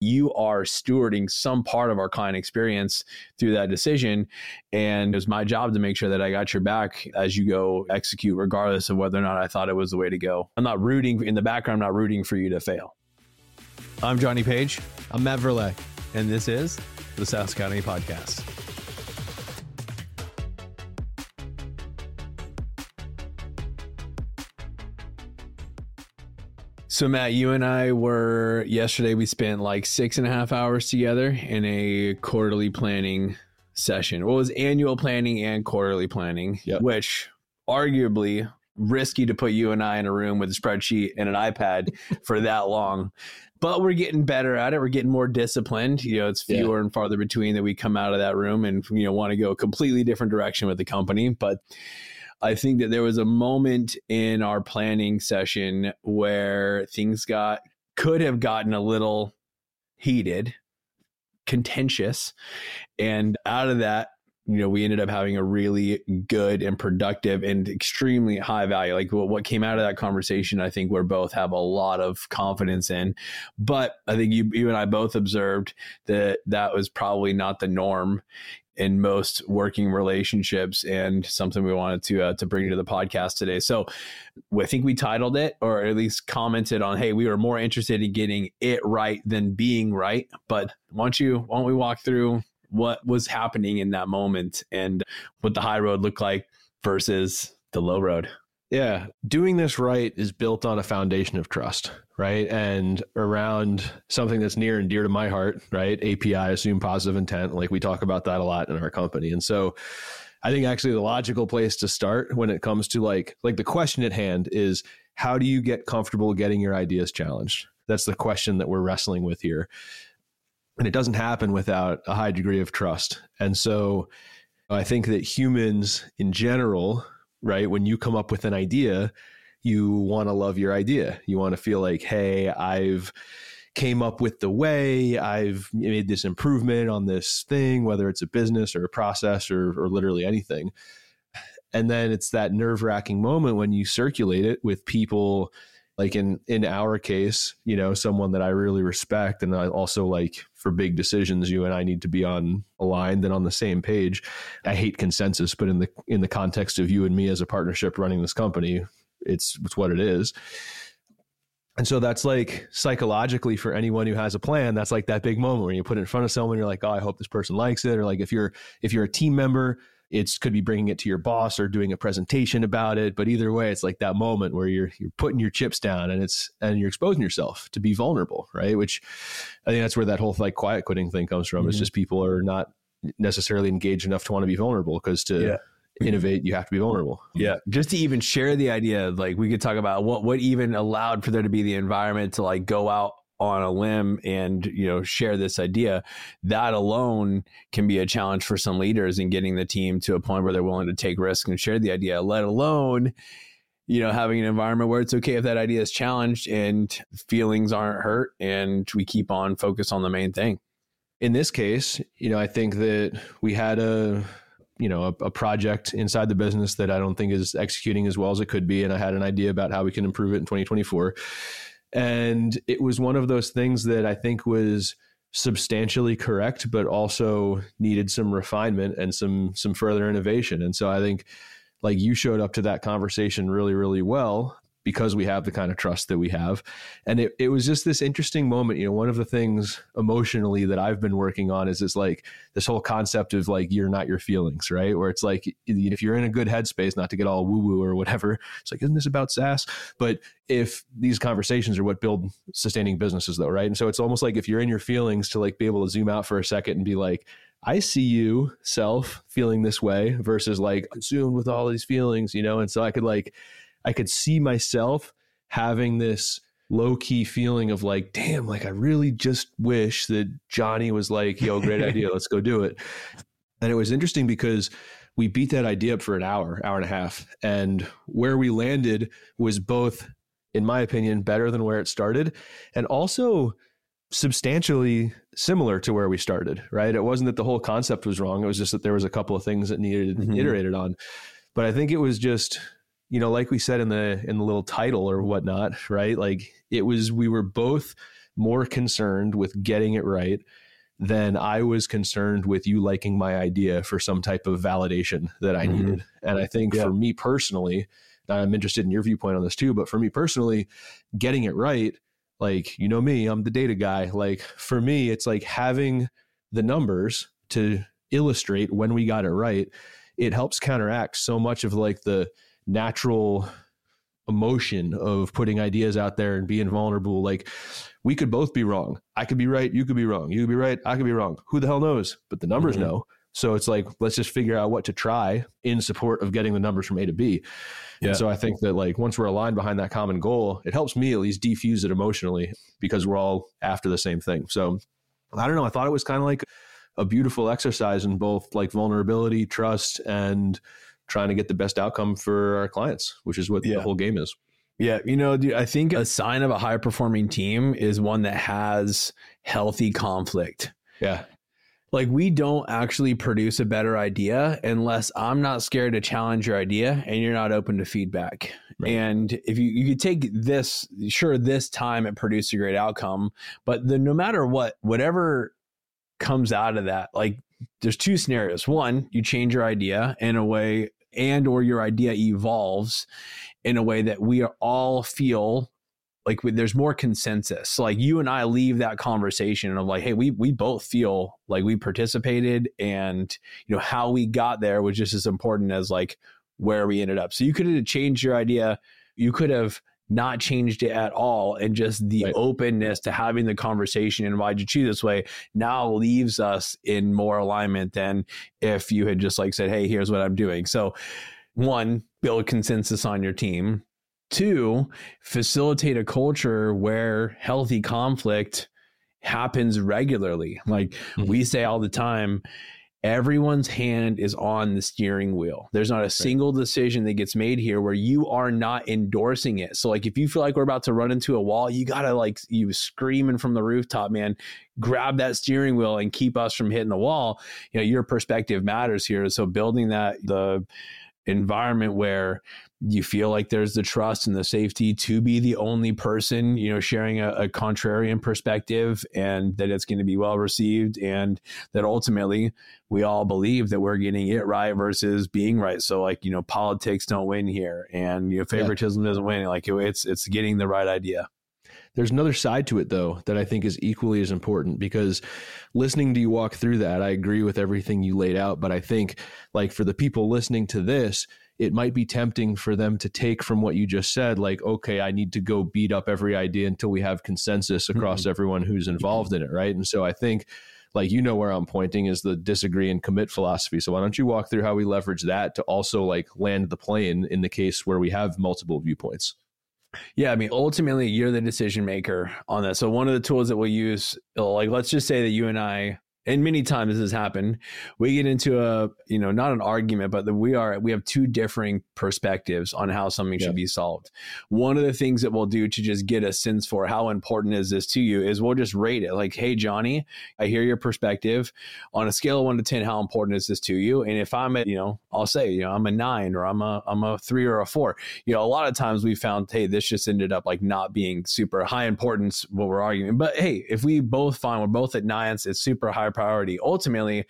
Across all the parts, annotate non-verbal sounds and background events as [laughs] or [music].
you are stewarding some part of our client experience through that decision. And it was my job to make sure that I got your back as you go execute, regardless of whether or not I thought it was the way to go. I'm not rooting in the background, I'm not rooting for you to fail. I'm Johnny Page. I'm Matt Verlaque. And this is the SaaS Academy Podcast. So, Matt, you and I were yesterday, we spent like six and a half hours together in a quarterly planning session. Well, it was annual planning and quarterly planning, yep. which arguably risky to put you and I in a room with a spreadsheet and an iPad [laughs] for that long. But we're getting better at it. We're getting more disciplined. You know, it's fewer yeah. and farther between that we come out of that room and you know want to go a completely different direction with the company. But I think that there was a moment in our planning session where things got could have gotten a little heated, contentious, and out of that you know, we ended up having a really good and productive and extremely high value. Like what, what came out of that conversation, I think we're both have a lot of confidence in. But I think you, you and I both observed that that was probably not the norm in most working relationships and something we wanted to uh, to bring to the podcast today. So I think we titled it or at least commented on hey we were more interested in getting it right than being right. But why don't you why don't we walk through what was happening in that moment and what the high road looked like versus the low road. Yeah, doing this right is built on a foundation of trust, right? And around something that's near and dear to my heart, right? API, assume positive intent. Like we talk about that a lot in our company. And so I think actually the logical place to start when it comes to like like the question at hand is how do you get comfortable getting your ideas challenged? That's the question that we're wrestling with here. And it doesn't happen without a high degree of trust. And so I think that humans in general, right, when you come up with an idea, you want to love your idea. You want to feel like, hey, I've came up with the way, I've made this improvement on this thing, whether it's a business or a process or, or literally anything. And then it's that nerve wracking moment when you circulate it with people like in in our case you know someone that i really respect and i also like for big decisions you and i need to be on aligned and on the same page. I hate consensus but in the in the context of you and me as a partnership running this company it's it's what it is. And so that's like psychologically for anyone who has a plan that's like that big moment where you put it in front of someone you're like oh i hope this person likes it. Or like if you're if you're a team member it's could be bringing it to your boss or doing a presentation about it but either way it's like that moment where you're you're putting your chips down and it's and you're exposing yourself to be vulnerable right? Which i think that's where that whole like quiet quitting thing comes from mm-hmm. it's just people are not necessarily engaged enough to want to be vulnerable because to yeah. innovate you have to be vulnerable. Yeah. Just to even share the idea like we could talk about what what even allowed for there to be the environment to like go out on a limb and you know share this idea that alone can be a challenge for some leaders in getting the team to a point where they're willing to take risks and share the idea let alone you know having an environment where it's okay if that idea is challenged and feelings aren't hurt and we keep on focus on the main thing. In this case you know i think that we had a you know a, a, project inside the business that i don't think is executing as well as it could be and i had an idea about how we can improve it in 2024 and it was one of those things that I think was substantially correct, but also needed some refinement and some some further innovation. And so I think like you showed up to that conversation really, really well because we have the kind of trust that we have. And it, it was just this interesting moment. You know, one of the things emotionally that I've been working on is this like this whole concept of like you're not your feelings, right? Where it's like if you're in a good headspace, not to get all woo woo or whatever, [laughs] it's like, isn't this about SaaS? But if these conversations are what build sustaining businesses though, right? And so it's almost like if you're in your feelings to like be able to zoom out for a second and be like, I see you self feeling this way versus like consumed with all these feelings, you know? And so I could like I could see myself having this low key feeling of like, damn, like I really just wish that Johnny was like, yo, great idea, [laughs] let's go do it. And it was interesting because we beat that idea up for an hour, hour and a half. And where we landed was both, in my opinion, better than where it started and also substantially similar to where we started, right? It wasn't that the whole concept was wrong. It was just that there was a couple of things that needed mm-hmm. iterated on. But I think it was just you know, like we said in the in the little title or whatnot, right? Like it was we were both more concerned with getting it right than I was concerned with you liking my idea for some type of validation that I mm-hmm. needed. And I think yeah. for me personally, I'm interested in your viewpoint on this too, but for me personally, getting it right, like, you know me, I'm the data guy. Like, for me, it's like having the numbers to illustrate when we got it right. It helps counteract so much of like the natural emotion of putting ideas out there and being vulnerable. Like we could both be wrong. I could be right. You could be wrong. You could be right. I could be wrong. Who the hell knows? But the numbers mm-hmm. know. So it's like, let's just figure out what to try in support of getting the numbers from A to B. Yeah. And so I think that like once we're aligned behind that common goal, it helps me at least defuse it emotionally because we're all after the same thing. So I don't know. I thought it was kind of like a beautiful exercise in both like vulnerability, trust, and trying to get the best outcome for our clients, which is what yeah. the whole game is. Yeah, you know, dude, I think a sign of a high performing team is one that has healthy conflict. Yeah. Like we don't actually produce a better idea unless I'm not scared to challenge your idea and you're not open to feedback. Right. And if you you could take this, sure, this time it produced a great outcome, but the no matter what, whatever comes out of that, like there's two scenarios. One, you change your idea in a way and or your idea evolves in a way that we all feel like there's more consensus. So like you and I leave that conversation of like, hey, we we both feel like we participated, and you know how we got there was just as important as like where we ended up. So you could have changed your idea. You could have not changed it at all and just the right. openness to having the conversation and why'd you choose this way now leaves us in more alignment than if you had just like said hey here's what i'm doing so one build consensus on your team two facilitate a culture where healthy conflict happens regularly like mm-hmm. we say all the time everyone's hand is on the steering wheel. There's not a single decision that gets made here where you are not endorsing it. So like if you feel like we're about to run into a wall, you got to like you screaming from the rooftop, man, grab that steering wheel and keep us from hitting the wall. You know, your perspective matters here. So building that the environment where you feel like there's the trust and the safety to be the only person, you know, sharing a, a contrarian perspective and that it's going to be well received and that ultimately we all believe that we're getting it right versus being right. So like, you know, politics don't win here and you know, favoritism yeah. doesn't win. Like it's, it's getting the right idea. There's another side to it though that I think is equally as important because listening to you walk through that, I agree with everything you laid out, but I think like for the people listening to this, it might be tempting for them to take from what you just said, like, okay, I need to go beat up every idea until we have consensus across mm-hmm. everyone who's involved in it, right? And so I think, like, you know where I'm pointing is the disagree and commit philosophy. So why don't you walk through how we leverage that to also like land the plane in the case where we have multiple viewpoints? Yeah, I mean, ultimately, you're the decision maker on that. So one of the tools that we'll use, like, let's just say that you and I and many times this has happened we get into a you know not an argument but that we are we have two differing perspectives on how something should be solved. One of the things that we'll do to just get a sense for how important is this to you is we'll just rate it. Like hey johnny i hear your perspective. On a scale of 1 to 10 how important is this to you? And if i'm at you know i'll say you know i'm a 9 or i'm a i'm a 3 or a 4 you know a lot of times we found hey this just ended up like not being super high importance what we're arguing. But hey if we both find we're both at nines it's super high priority. Ultimately,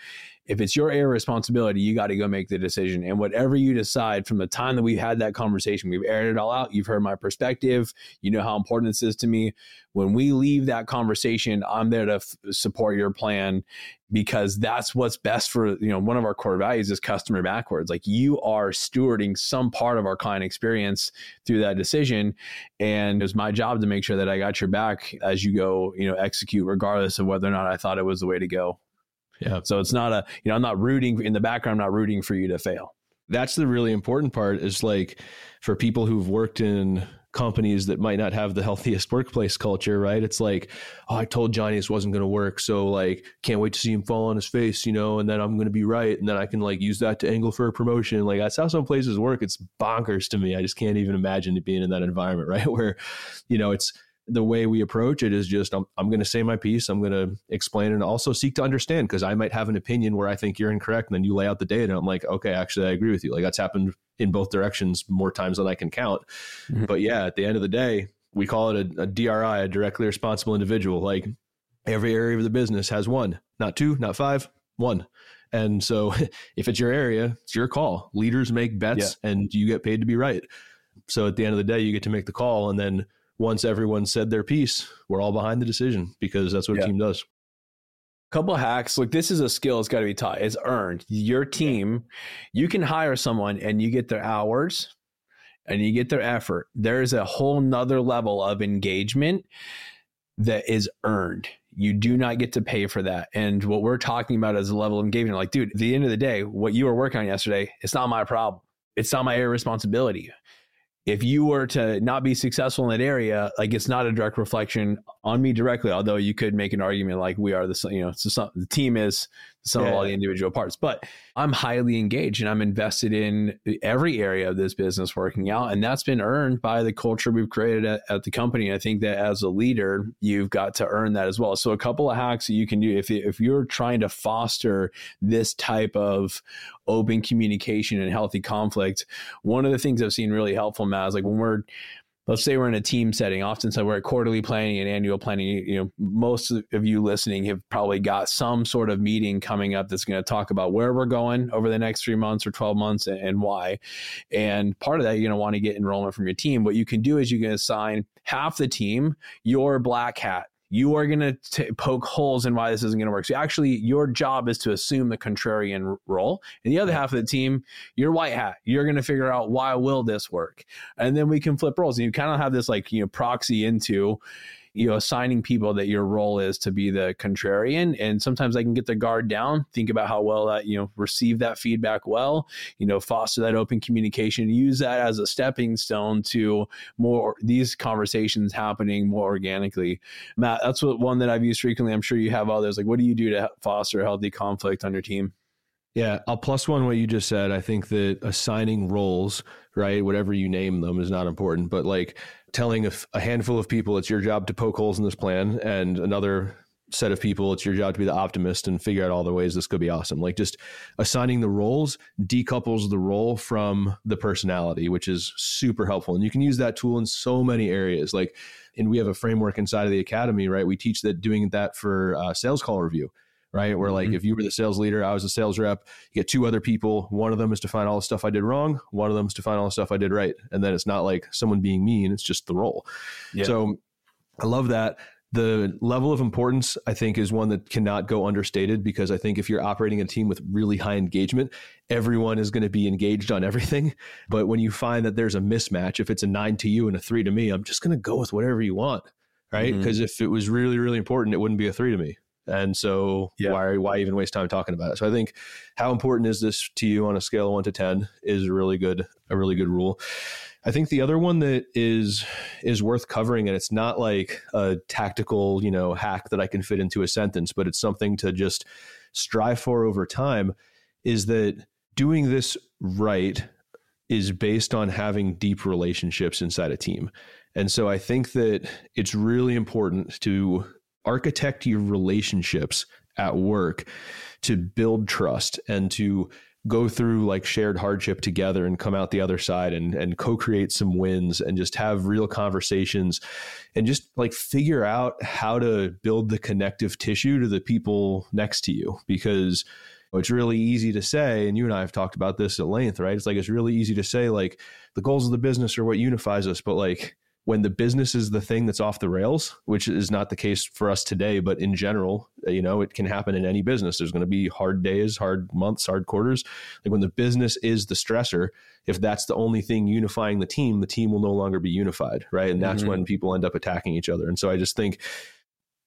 if it's your area of responsibility, you got to go make the decision. And whatever you decide from the time that we've had that conversation, we've aired it all out. You've heard my perspective. You know how important this is to me. When we leave that conversation, I'm there to f- support your plan because that's what's best for, you know, one of our core values is customer backwards. Like you are stewarding some part of our client experience through that decision. And it's my job to make sure that I got your back as you go, you know, execute regardless of whether or not I thought it was the way to go. Yeah. So it's not a, you know, I'm not rooting in the background, I'm not rooting for you to fail. That's the really important part is like for people who've worked in companies that might not have the healthiest [laughs] workplace culture, right? It's like, oh, I told Johnny this wasn't going to work. So like, can't wait to see him fall on his face, you know, and then I'm going to be right. And then I can like use that to angle for a promotion. Like that's how some places work. It's bonkers to me. I just can't even imagine it being in that environment, [laughs] right? Where, you know, it's, the way we approach it is just I'm, I'm going to say my piece i'm going to explain and also seek to understand because i might have an opinion where i think you're incorrect and then you lay out the data and i'm like okay actually i agree with you like that's happened in both directions more times than i can count mm-hmm. but yeah at the end of the day we call it a, a DRI, a directly responsible individual. Like every area of the business has one, not two, not five, one. And so [laughs] if it's your area, it's your call. Leaders make bets yeah. and you get paid to be right. So at the end of the day, you get to make the call. And then once everyone said their piece, we're all behind the decision because that's what yeah. a team does. A couple hacks. Like this is a skill. It's got to be taught. It's earned. Your team, you can hire someone and you get their hours and you get their effort. There's a whole nother level of engagement that is earned. You do not get to pay for that. And what we're talking about is a level of engagement. Like, dude, at the end of the day, what you were working on yesterday, it's not my problem. It's not my responsibility if you were to not be successful in that area, like it's not a direct reflection on me directly. Although you could make an argument like we are the you know so the team is some yeah. of all the individual parts, but I'm highly engaged and I'm invested in every area of this business working out, and that's been earned by the culture we've created at, at the company. I think that as a leader, you've got to earn that as well. So a couple of hacks that you can do if if you're trying to foster this type of open communication and healthy conflict. One of the things I've seen really helpful, Matt, is like when we're let's say we're in a team setting. Often so we're at quarterly planning and annual planning. You know most of you listening have probably got some sort of meeting coming up that's going to talk about where we're going over the next three months or 12 months and why. And part of that you're going to want to get enrollment from your team. What you can do is you can assign half the team your black hat you are going to poke holes in why this isn't going to work. So actually, your job is to assume the contrarian role, and the other half of the team, you're white hat. You're going to figure out why will this work, and then we can flip roles. And you kind of have this like you know proxy into you know assigning people that your role is to be the contrarian. And sometimes i can get the guard down think about how well that you know receive that feedback well you know foster that open communication use that as a stepping stone to more these conversations happening more organically. Matt that's what one that i've used frequently. I'm sure you have others. Like what do you do to foster healthy conflict on your team yeah, I'll plus one what you just said. I think that assigning roles, right, whatever you name them, is not important. But like telling a, handful of people it's your job to poke holes in this plan, and another set of people it's your job to be the optimist and figure out all the ways this could be awesome. Like just assigning the roles decouples the role from the personality, which is super helpful. And you can use that tool in so many areas. Like, and we have a framework inside of the academy, right? We teach that doing that for uh, sales call review right? Where like mm-hmm. if you were the sales leader, I was a sales rep, you get two other people. One of them is to find all the stuff I did wrong. One of them is to find all the stuff I did right. And then it's not like someone being mean, it's just the role. Yeah. So I love that. The level of importance, I think, is one that cannot go understated because I think if you're operating a team with really high engagement, everyone is going to be engaged on everything. But when you find that there's a mismatch, if it's a nine to you and a three to me, I'm just going to go with whatever you want. Right. Because mm-hmm. if it was really, really important, it wouldn't be a three to me. And so yeah. why why even waste time talking about it? So I think how important is this to you on a scale of one to ten is a really good a really good rule. I think the other one that is is worth covering, and it's not like a tactical, you know, hack that I can fit into a sentence, but it's something to just strive for over time, is that doing this right is based on having deep relationships inside a team. And so I think that it's really important to architect your relationships at work to build trust and to go through like shared hardship together and come out the other side and and co-create some wins and just have real conversations and just like figure out how to build the connective tissue to the people next to you. Because it's really easy to say and you and I have talked about this at length right? It's like it's really easy to say like the goals of the business are what unifies us but like when the business is the thing that's off the rails, which is not the case for us today, but in general, you know, it can happen in any business. There's going to be hard days, hard months, hard quarters. Like when the business is the stressor, if that's the only thing unifying the team, the team will no longer be unified, right? And that's mm-hmm. when people end up attacking each other. And so I just think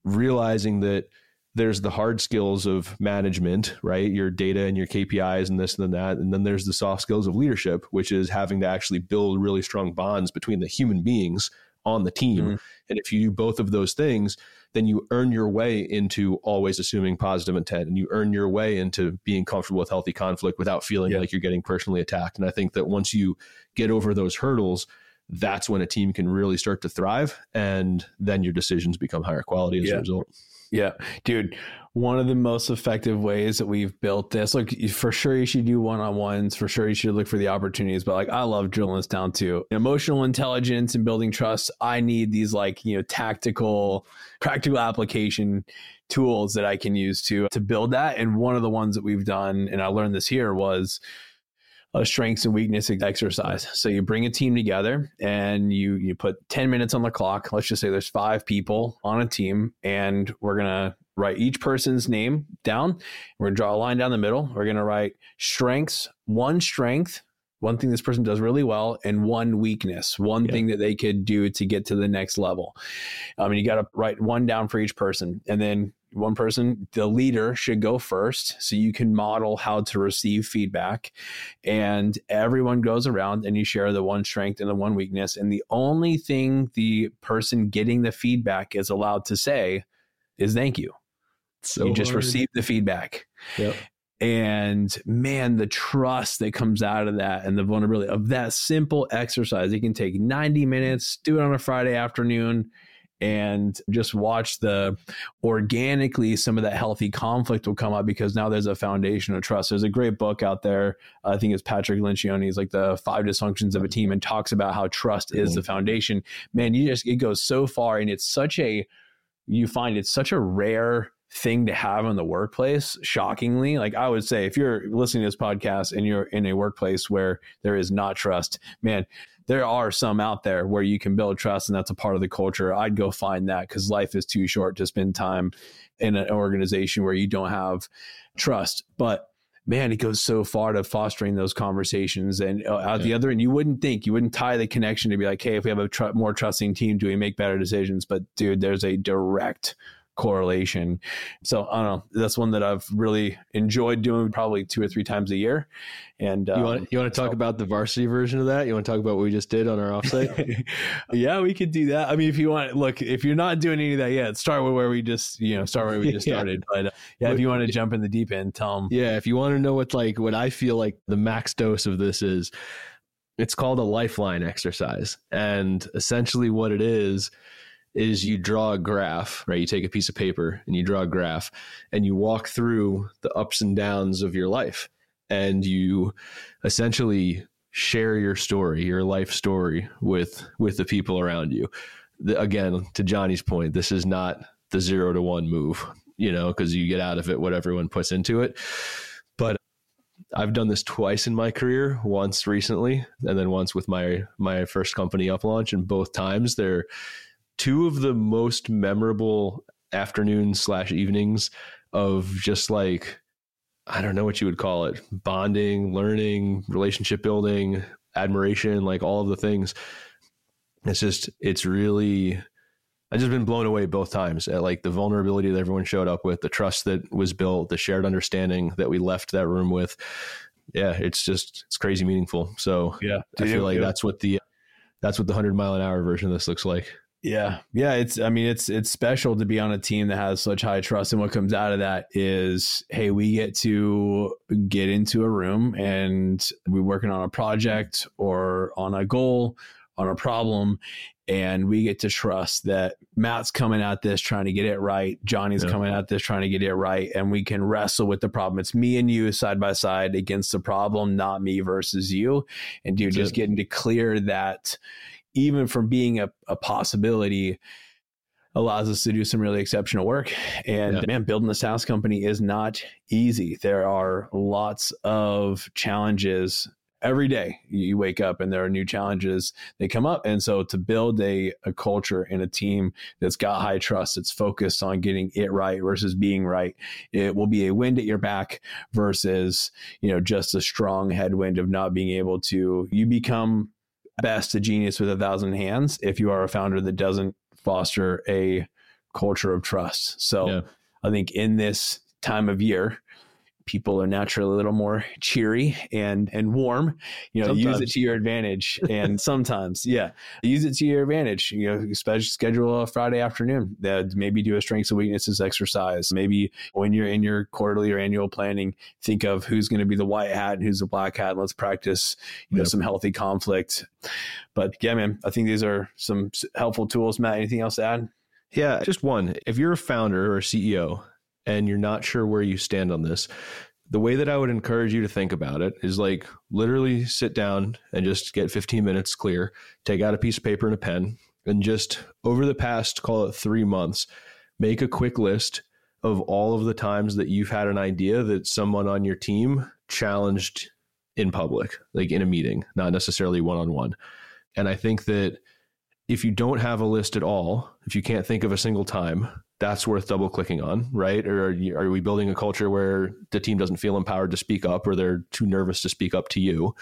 realizing that there's the hard skills of management, right? Your data and your KPIs and this and that. And then there's the soft skills of leadership, which is having to actually build really strong bonds between the human beings on the team. Mm-hmm. And if you do both of those things, then you earn your way into always assuming positive intent and you earn your way into being comfortable with healthy conflict without feeling yeah. like you're getting personally attacked. And I think that once you get over those hurdles, that's when a team can really start to thrive and then your decisions become higher quality as yeah. a result. Yeah, dude. One of the most effective ways that we've built this, look, for sure you should do one on ones. For sure you should look for the opportunities. But like, I love drilling this down to emotional intelligence and building trust. I need these like, you know, tactical, practical application tools that I can use to to build that. And one of the ones that we've done, and I learned this here, was a strengths and weakness exercise. So you bring a team together and you you put 10 minutes on the clock. Let's just say there's five people on a team and we're going to write each person's name down. We're going to draw a line down the middle. We're going to write strengths, one strength, one thing this person does really well, and one weakness, one yeah. thing that they could do to get to the next level. I mean, you got to write one down for each person. And then one person, the leader should go first so you can model how to receive feedback. And everyone goes around and you share the one strength and the one weakness. And the only thing the person getting the feedback is allowed to say is thank you. So you just hard. receive the feedback. Yep. And man, the trust that comes out of that and the vulnerability of that simple exercise, it can take 90 minutes, do it on a Friday afternoon and just watch the organically some of that healthy conflict will come up because now there's a foundation of trust. There's a great book out there. I think it's Patrick Lencioni's like the five dysfunctions of a team and talks about how trust is the foundation. Man, you just it goes so far and it's such a you find it's such a rare thing to have in the workplace shockingly like i would say if you're listening to this podcast and you're in a workplace where there is not trust man there are some out there where you can build trust and that's a part of the culture. I'd go find that because life is too short to spend time in an organization where you don't have trust. But man, it goes so far to fostering those conversations. And uh, at yeah. the other end, you wouldn't think, you wouldn't tie the connection to be like, hey, if we have a tr- more trusting team, do we make better decisions? But dude, there's a direct correlation. So I don't know. That's one that I've really enjoyed doing probably two or three times a year. And you want um, you want to talk so, about the varsity version of that? You want to talk about what we just did on our offsite? [laughs] yeah, we could do that. I mean, if you want, look, if you're not doing any of that yet, start with where we just you know start where we just [laughs] started. But uh, yeah, if you want to jump in the deep end, tell them. Yeah, if you want to know what like what I feel like the max dose of this is. It's called a lifeline exercise. And essentially, what it is, is you draw a graph, right? You take a piece of paper and you draw a graph and you walk through the ups and downs of your life and you essentially share your story, your life story with with the people around you. The, again, to Johnny's point, this is not the 0 to 1 move, you know, because you get out of it what everyone puts into it. But I've done this twice in my career, once recently and then once with my my first company up launch and both times they're two of the most memorable afternoons slash evenings of just like I don't know what you would call it bonding, learning, relationship building, admiration, like all of the things. It's just, it's really, I've just been blown away both times at like the vulnerability that everyone showed up with, the trust that was built, the shared understanding that we left that room with. Yeah, it's just, it's crazy meaningful. So yeah, I feel like that's what the, that's what the 100 mile an hour version of this looks like. Yeah. Yeah. It's, I mean, it's, it's special to be on a team that has such high trust. And what comes out of that is, hey, we get to get into a room and we're working on a project or on a goal, on a problem. And we get to trust that Matt's coming at this trying to get it right. Johnny's yeah. coming at this trying to get it right. And we can wrestle with the problem. It's me and you side by side against the problem, not me versus you. And dude, just getting to clear that even from being a, a possibility allows us to do some really exceptional work. And yeah. man, building a SaaS company is not easy. There are lots of challenges every day. You wake up and there are new challenges they come up. And so to build a, a culture and a team that's got high trust, that's focused on getting it right versus being right, it will be a wind at your back versus, you know, just a strong headwind of not being able to you become best a genius with a thousand hands if you are a founder that doesn't foster a culture of trust. So yeah. I think in this time of year, people are naturally a little more cheery and and warm. You know sometimes. use it to your advantage and [laughs] sometimes yeah. Use it to your advantage you know especially schedule a friday afternoon that maybe do a strengths and weaknesses exercise. Maybe when you're in your quarterly or annual planning think of who's going to be the white hat and who's the black hat. Let's practice you know some healthy conflict. But yeah man i think these are some helpful tools. Matt anything else to add? Yeah, just one. If you're a founder or a CEO and you're not sure where you stand on this, the way that I would encourage you to think about it is like literally sit down and just get 15 minutes clear, take out a piece of paper and a pen, and just over the past, call it three months, make a quick list of all of the times that you've had an idea that someone on your team challenged in public, like in a meeting, not necessarily one on one. And I think that if you don't have a list at all, if you can't think of a single time, that's worth double clicking on, right? Or are, you, are, we building a culture where the team doesn't feel empowered to speak up or they're too nervous to speak up to you?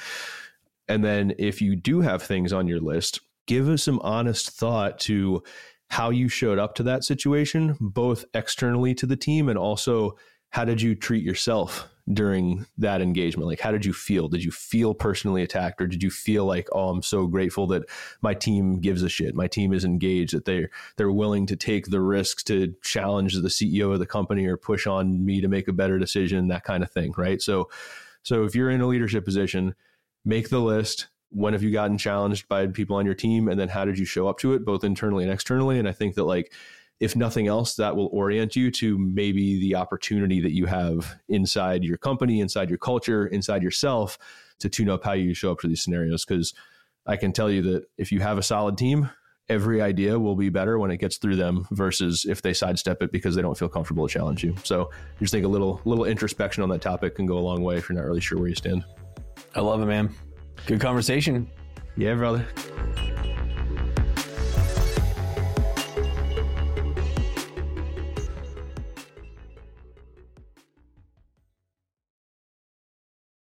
And then if you do have things on your list, give us some honest thought to how you showed up to that situation, both externally to the team and also how did you treat yourself during that engagement? Like, how did you feel? Did you feel personally attacked, or did you feel like, oh, I'm so grateful that my team gives a shit, my team is engaged, that they they're willing to take the risks to challenge the CEO of the company or push on me to make a better decision, that kind of thing, right? So, so if you're in a leadership position, make the list. When have you gotten challenged by people on your team, and then how did you show up to it, both internally and externally? And I think that like if nothing else, that will orient you to maybe the opportunity that you have inside your company, inside your culture, inside yourself to tune up how you show up to these scenarios. Because I can tell you that if you have a solid team, every idea will be better when it gets through them versus if they sidestep it because they don't feel comfortable to challenge you. So I just think a little little introspection on that topic can go a long way if you're not really sure where you stand. I love it, man. Good conversation. Yeah, brother.